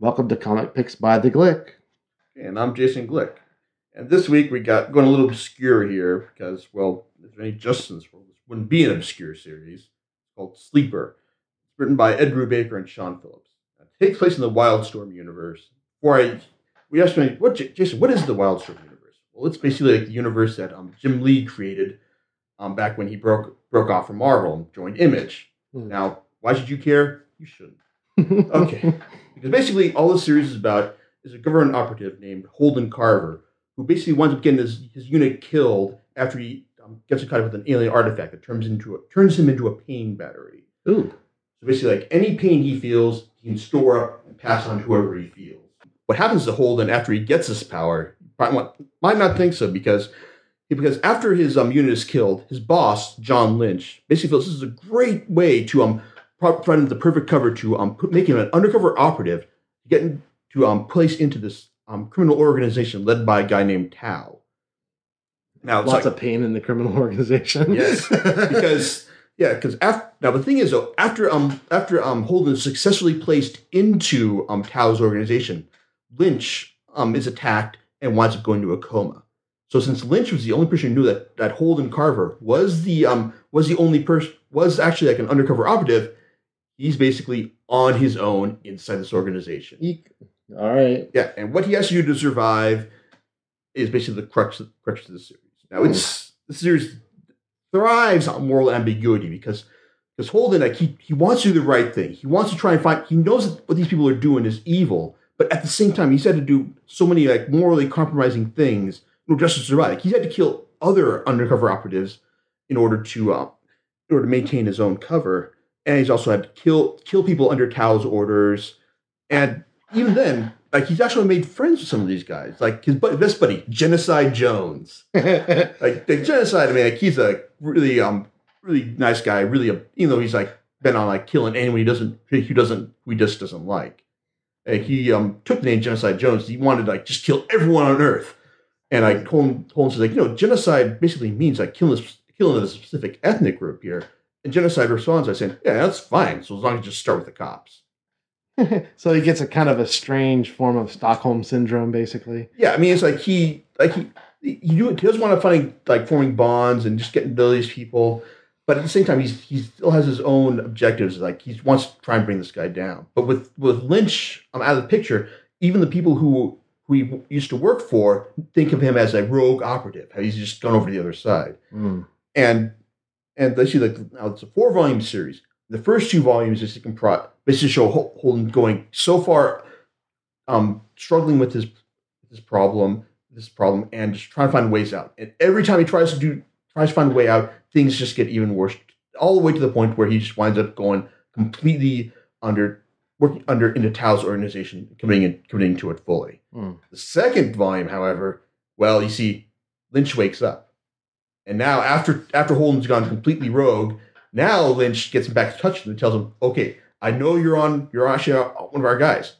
Welcome to Comic Picks by the Glick. And I'm Jason Glick. And this week we got going a little obscure here because, well, if any justice in this world, this wouldn't be an obscure series. It's called Sleeper. It's written by Ed Brubaker and Sean Phillips. It takes place in the Wildstorm universe. Before I, we asked me, what, Jason, what is the Wildstorm universe? Well, it's basically like the universe that um, Jim Lee created um, back when he broke broke off from Marvel and joined Image. Hmm. Now, why should you care? You shouldn't. Okay. because basically all the series is about is a government operative named Holden Carver who basically winds up getting his, his unit killed after he um, gets in contact with an alien artifact that turns into a, turns him into a pain battery. Ooh. So basically, like any pain he feels, he can store up and pass on to whoever he feels. What happens to Holden after he gets this power? Might, might not think so because because after his um, unit is killed, his boss John Lynch basically feels this is a great way to um pro- provide him the perfect cover to um put, make him an undercover operative, to get in, to um place into this um criminal organization led by a guy named Tao. Now Lots like- of pain in the criminal organization. Yes, because yeah, because after now the thing is though after um after um Holden is successfully placed into um Tao's organization, Lynch um is attacked and winds up going to a coma. So since Lynch was the only person who knew that that Holden Carver was the um was the only person was actually like an undercover operative, he's basically on his own inside this organization. Eek. All right. Yeah, and what he has to do to survive is basically the crux crux of the series. Now, it's the series thrives on moral ambiguity because because Holden, like he he wants to do the right thing. He wants to try and find. He knows that what these people are doing is evil, but at the same time, he's had to do so many like morally compromising things in order just to survive. Like, he's had to kill other undercover operatives in order to uh, in order to maintain his own cover, and he's also had to kill kill people under Tao's orders, and even then, like he's actually made friends with some of these guys, like his bu- best buddy, Genocide Jones. Like the Genocide, I mean, like he's a really um really nice guy, really, uh, even though he's like been on like killing anyone he doesn't who doesn't who he just doesn't like. Like, he um took the name Genocide Jones. He wanted to like just kill everyone on Earth, and I told him, told him says like you know genocide basically means like killing this killing a specific ethnic group here. And genocide responds by saying, "Yeah, that's fine. So as long as you just start with the cops." so he gets a kind of a strange form of Stockholm syndrome, basically. Yeah, I mean, it's like he like he he, do- he doesn't want to find like forming bonds and just getting to know these people, but at the same time, he's he still has his own objectives. Like he wants to try and bring this guy down. But with with Lynch um, out of the picture, even the people who who he used to work for think of him as a rogue operative. He's just gone over to the other side. Mm. And and they see like now it's a four volume series. The first two volumes is to compri- basically show Hol- Holden going so far, um, struggling with his this problem, this problem, and just trying to find ways out. And every time he tries to do tries to find a way out, things just get even worse. All the way to the point where he just winds up going completely under working under into Tao's organization, committing it, committing to it fully. Mm. The second volume, however, well, you see, Lynch wakes up. And now, after after Holden's gone completely rogue, now Lynch gets him back to touch him and tells him, "Okay, I know you're on. You're actually one of our guys.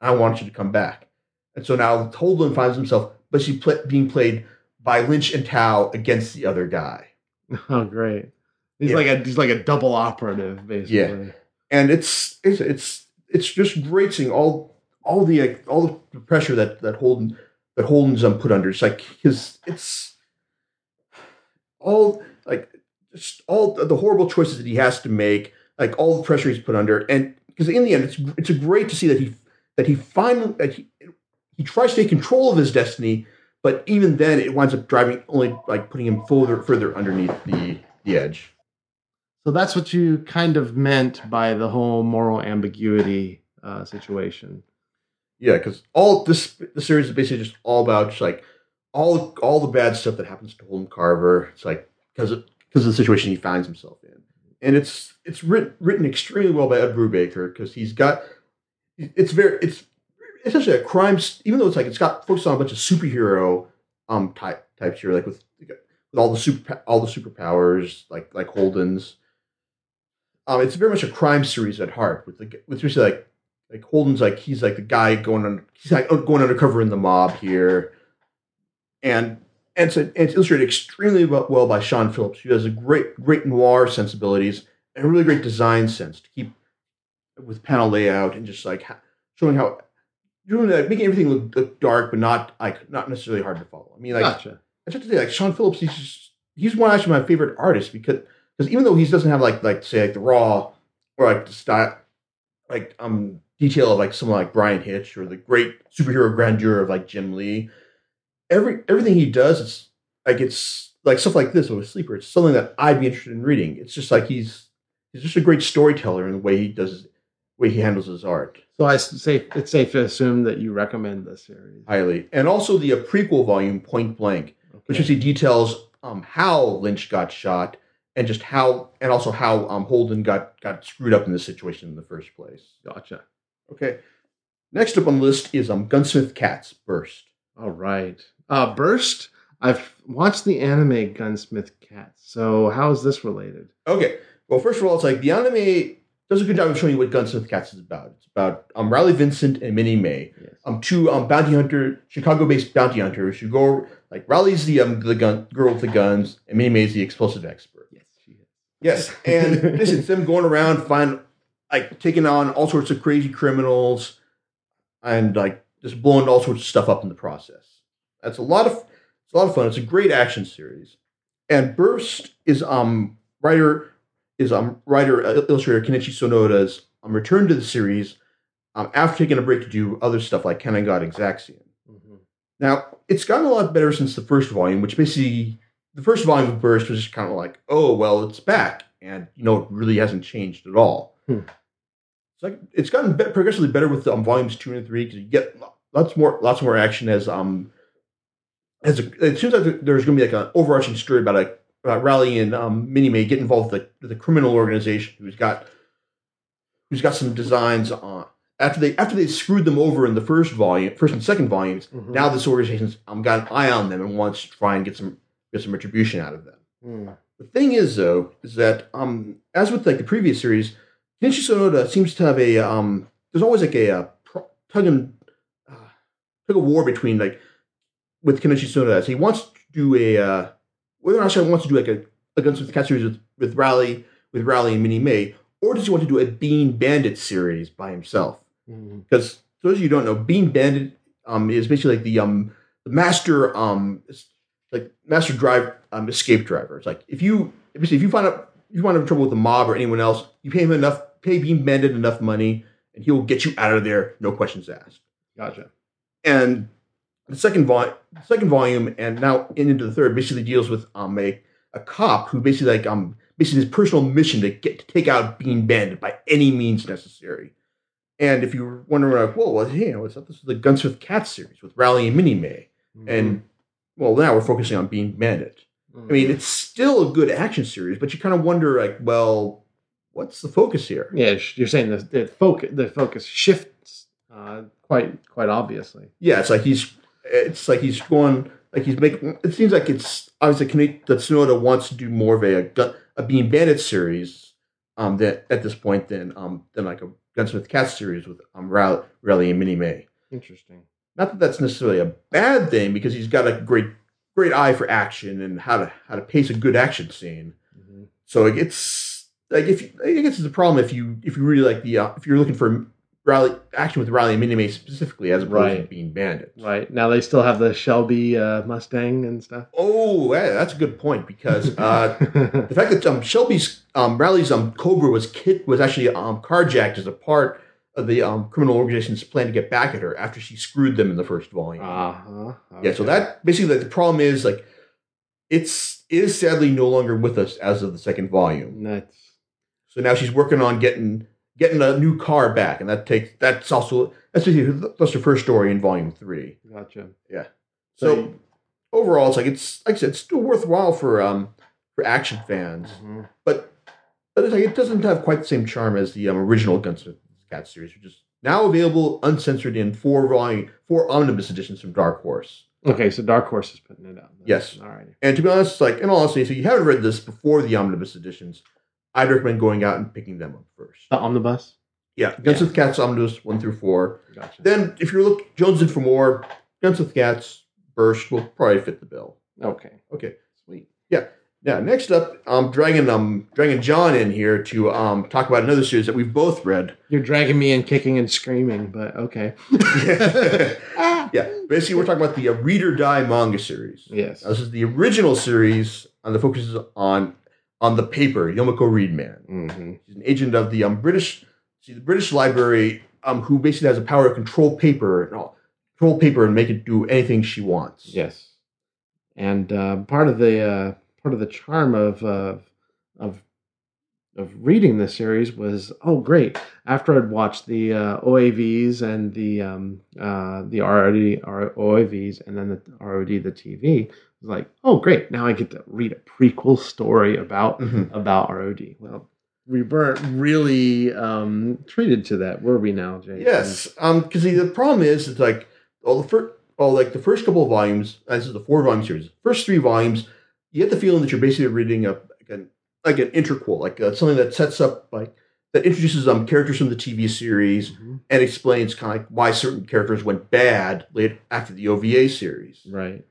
I want you to come back." And so now Holden finds himself basically pla being played by Lynch and Tao against the other guy. Oh, great. He's Yeah. like a he's like a double operative, basically. Yeah, and it's it's it's it's just great seeing all all the all the pressure that that Holden that Holden's um, put under. It's like his it's all like just all the horrible choices that he has to make, like all the pressure he's put under, and because in the end, it's it's a great to see that he that he finally that he he tries to take control of his destiny, but even then, it winds up driving only like putting him further further underneath the the edge. So that's what you kind of meant by the whole moral ambiguity uh, situation. Yeah, because all this the series is basically just all about just like all all the bad stuff that happens to Holden Carver. It's like because of, because of the situation he finds himself in, and it's it's written written extremely well by Ed Brubaker because he's got it's very it's essentially a crime. Even though it's like it's got focused on a bunch of superhero um type types here, like with with all the super all the superpowers like like Holden's. Um, it's very much a crime series at heart with the with especially like like Holden's like he's like the guy going on he's like going undercover in the mob here, and and it's, and it's illustrated extremely well, well by Sean Phillips, who has a great great noir sensibilities and a really great design sense to keep with panel layout and just like showing how doing like making everything look, look dark, but not like not necessarily hard to follow. I mean, like gotcha. I have to say, like Sean Phillips, he's just, he's one actually my favorite artist because because even though he doesn't have like like say like the raw or like the style like um detail of like someone like Bryan Hitch or the great superhero grandeur of like Jim Lee, every everything he does, it's like it's like stuff like this with Sleeper. It's something that I'd be interested in reading. It's just like he's he's just a great storyteller in the way he does his, way he handles his art So I say it's safe to assume that you recommend this series. highly, and also the uh, prequel volume Point Blank. which Okay. actually details um, how Lynch got shot and just how, and also how um, Holden got got screwed up in this situation in the first place. Gotcha. Okay. Next up on the list is um, Gunsmith Cats Burst. All right. Uh, Burst. I've watched the anime Gunsmith Cats. So how is this related? Okay. Well, first of all, it's like the anime does a good job of showing you what Gunsmith Cats is about. It's about um, Riley Vincent and Minnie May, Yes. um, two um, bounty hunter, Chicago-based bounty hunters who go like Riley's the um, the gun girl with the guns, and Minnie May's the explosive expert. yes, she is. Yes, and this is them going around find like taking on all sorts of crazy criminals and like just blowing all sorts of stuff up in the process. That's a lot of it's a lot of fun. It's a great action series. And Burst is um writer is um writer uh, illustrator Kenichi Sonoda's um return to the series um after taking a break to do other stuff like Cannon God Exaxxion. Mhm. Now, it's gotten a lot better since the first volume, which basically the first volume of Burst was just kind of like, oh well, it's back, and you know it really hasn't changed at all. Hmm. It's like it's gotten be- progressively better with um, volumes two and three because you get lots more lots more action as um as a, it seems like there's going to be like an overarching story about a about Rally and um, Minnie May get involved with the, the criminal organization who's got who's got some designs on after they after they screwed them over in the first volume, first and second volumes. Mhm. Now this organization's um, got an eye on them and wants to try and get some get some retribution out of them. Mm. The thing is, though, is that um, as with like the previous series, Kenichi Sonoda seems to have a um, there's always like a, uh pro- tug and uh, tug of war between like with Kenichi Sonoda. So he wants to do a uh, whether or not he wants to do like a, a Gunsmith Cat series with with Rally with Rally and Minnie May, or does he want to do a Bean Bandit series by himself? Because those of you who don't know, Bean Bandit um, is basically like the um, the master um, like master drive um, escape driver. It's like if you basically if you find out if you find out in trouble with the mob or anyone else, you pay him enough, pay Bean Bandit enough money, and he will get you out of there, no questions asked. Gotcha. And the second volume, second volume, and now into the third, basically deals with um a, a cop who basically like um basically his personal mission to get to take out Bean Bandit by any means necessary. And if you were wondering, like, whoa, well hey, what's up? This is the Gunsmith Cats series with Rally and Minnie May, and well, now we're focusing on Bean Bandit. Mhm. I mean, it's still a good action series, but you kind of wonder, like, well, what's the focus here? yeah, you're saying the, the focus the focus shifts uh, quite quite obviously. yeah, it's like he's it's like he's going like he's making. It seems like it's obviously Kane- that Sonoda wants to do more of a gun, a Bean Bandit series um that at this point than um than like a Gunsmith Cat series with um Rally and Minnie May. Interesting. Not that that's necessarily a bad thing because he's got a great great eye for action and how to how to pace a good action scene. Mhm. So like it's like if you, I guess it's a problem if you if you really like the uh, if you're looking for Rally action with Rally and Minnie May specifically as opposed to Right. Bean Bandit. Right now they still have the Shelby uh, Mustang and stuff. Oh, yeah, that's a good point because uh, the fact that um, Shelby's um, Riley's um, Cobra was kid was actually um, carjacked as a part of the um, criminal organization's plan to get back at her after she screwed them in the first volume. uh-huh. Yeah, so that basically the problem is like it's it is sadly no longer with us as of the second volume. nuts. So now she's working on getting getting a new car back, and that takes that's also that's that's her first story in volume three. Gotcha. Yeah. So overall, it's like it's like I said, it's still worthwhile for um for action fans, Mhm. but but it's like it doesn't have quite the same charm as the um, original Gunsmith Cat series, which is now available uncensored in four volume four omnibus editions from Dark Horse. Okay, so Dark Horse is putting it out. Yes. All right. And to be honest, like in all honesty, if you haven't read this before the omnibus editions, I'd recommend going out and picking them up first. The omnibus. Yeah, Gunsmith Cats omnibus one through four. Gotcha. Then, if you're look jonesing for more, Gunsmith Cats Burst will probably fit the bill. okay. Okay. Sweet. Yeah. Now, next up, I'm dragging um dragging John in here to um talk about another series that we've both read. You're dragging me in kicking and screaming, but okay. yeah, basically, we're talking about the uh, Read or Die manga series. Yes. Now, this is the original series, and the focus is on on the paper Yomiko Readman. hmm She's an agent of the um, British, see the British Library, um, who basically has the power to control paper and all, control paper and make it do anything she wants. Yes. And uh, part of the uh, part of the charm of uh, of of reading this series was oh great after I'd watched the uh, OAVs and the um, uh, the ROD R- OAVs and then the ROD the TV was like oh great now I get to read a prequel story about Mhm. about ROD well we weren't really um, treated to that were we now Jay Yes, um, because the problem is, it's like all the first, all like the first couple of volumes. This is the four volume series. First three volumes, you get the feeling that you're basically reading a like an interquel, like uh, something that sets up like that introduces um characters from the TV series Mhm. and explains kind of like why certain characters went bad late after the OVA series. right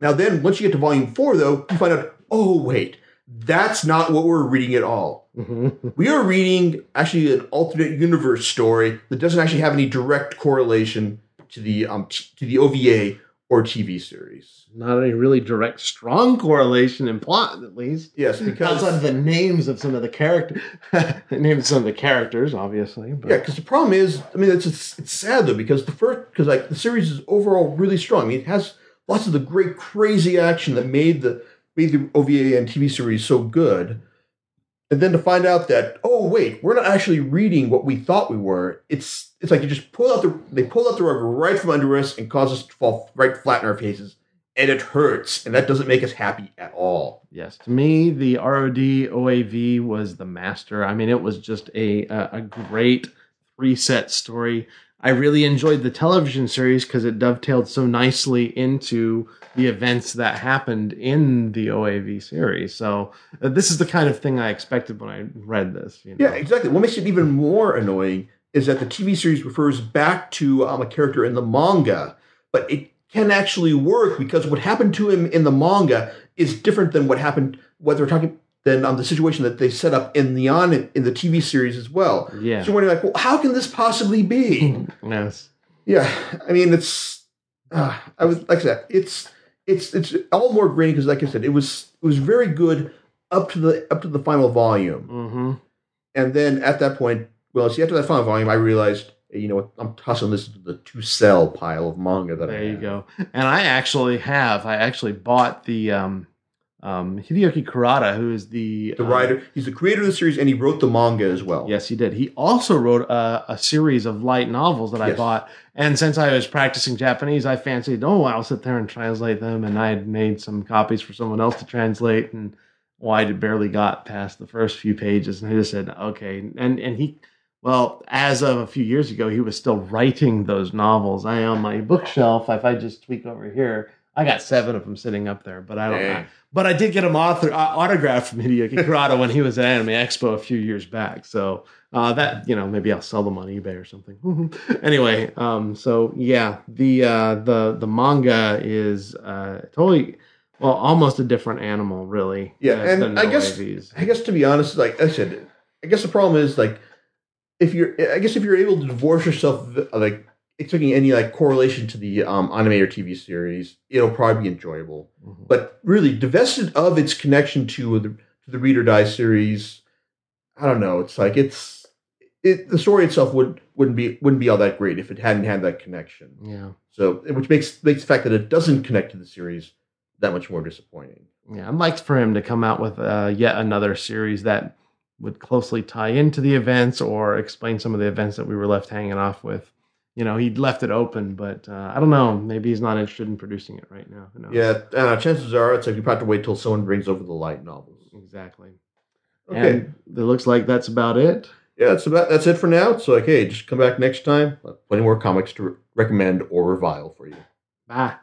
Now, then once you get to volume four, though, you find out, oh wait, that's not what we're reading at all. Mhm. We are reading actually an alternate universe story that doesn't actually have any direct correlation to the um t- to the OVA or TV series. not any really direct, strong correlation in plot, at least. Yes, because Outside of the names of some of the characters, names of some of the characters, obviously. But yeah, because the problem is, I mean, it's, it's it's sad though because the first because like the series is overall really strong. I mean, it has lots of the great crazy action that made the made the OVA and TV series so good. And then to find out that oh wait, we're not actually reading what we thought we were. It's it's like you just pull out the they pull out the rug right from under us and cause us to fall right flat in our faces, and it hurts, and that doesn't make us happy at all. yes, to me, the ROD OAV was the master. I mean, it was just a a, a great three set story. I really enjoyed the television series because it dovetailed so nicely into the events that happened in the OAV series. So uh, this is the kind of thing I expected when I read this. You know? Yeah, exactly. What makes it even more annoying is that the TV series refers back to um, a character in the manga, but it can actually work because what happened to him in the manga is different than what happened. What they're talking than um, the situation that they set up in the on in the TV series as well. Yeah. So you're wondering, like, well, how can this possibly be? yes. yeah, I mean, it's. Uh, I was like I said, it's it's it's all more grainy because, like I said, it was it was very good up to the up to the final volume. Mm-hmm. And then at that point, well, see, after that final volume, I realized, you know I'm tossing this into the to sell pile of manga that I There you go. And I actually have. I actually bought the um, um, Hideyuki Kurata, who is the The um, writer, he's the creator of the series, and he wrote the manga as well. Yes, he did. He also wrote a, a series of light novels that I Yes. bought. And since I was practicing Japanese, I fancied, oh, I'll sit there and translate them. And I had made some copies for someone else to translate. And well, I had barely got past the first few pages. And I just said, okay. And and he, well, as of a few years ago, he was still writing those novels. I on my bookshelf. If I just tweak over here, I got seven of them sitting up there. But I don't. Dang. But I did get him author, uh, autographed from Hideyuki Kurata when he was at Anime Expo a few years back. So uh, that you know maybe I'll sell them on eBay or something. anyway, um, so yeah, the uh, the the manga is uh, totally well almost a different animal, really. Yeah, and I guess- OAVs. I guess to be honest, like I said, I guess the problem is like if you're, I guess if you're able to divorce yourself, like expecting any like correlation to the um, anime or TV series, it'll probably be enjoyable. Mhm. But really, divested of its connection to the to the Read or Die series, I don't know. It's like it's it the story itself would wouldn't be wouldn't be all that great if it hadn't had that connection. yeah, So, which makes makes the fact that it doesn't connect to the series that much more disappointing. yeah. I'd like for him to come out with uh, yet another series that would closely tie into the events or explain some of the events that we were left hanging off with. You know, he'd left it open, but uh, I don't know. Maybe he's not interested in producing it right now. Who knows? Yeah, uh, chances are it's like you have to wait till someone brings over the light novels. exactly. Okay, And it looks like that's about it. yeah, that's about that's it for now. So, like, hey, just come back next time. Plenty more comics to re- recommend or revile for you. Bye.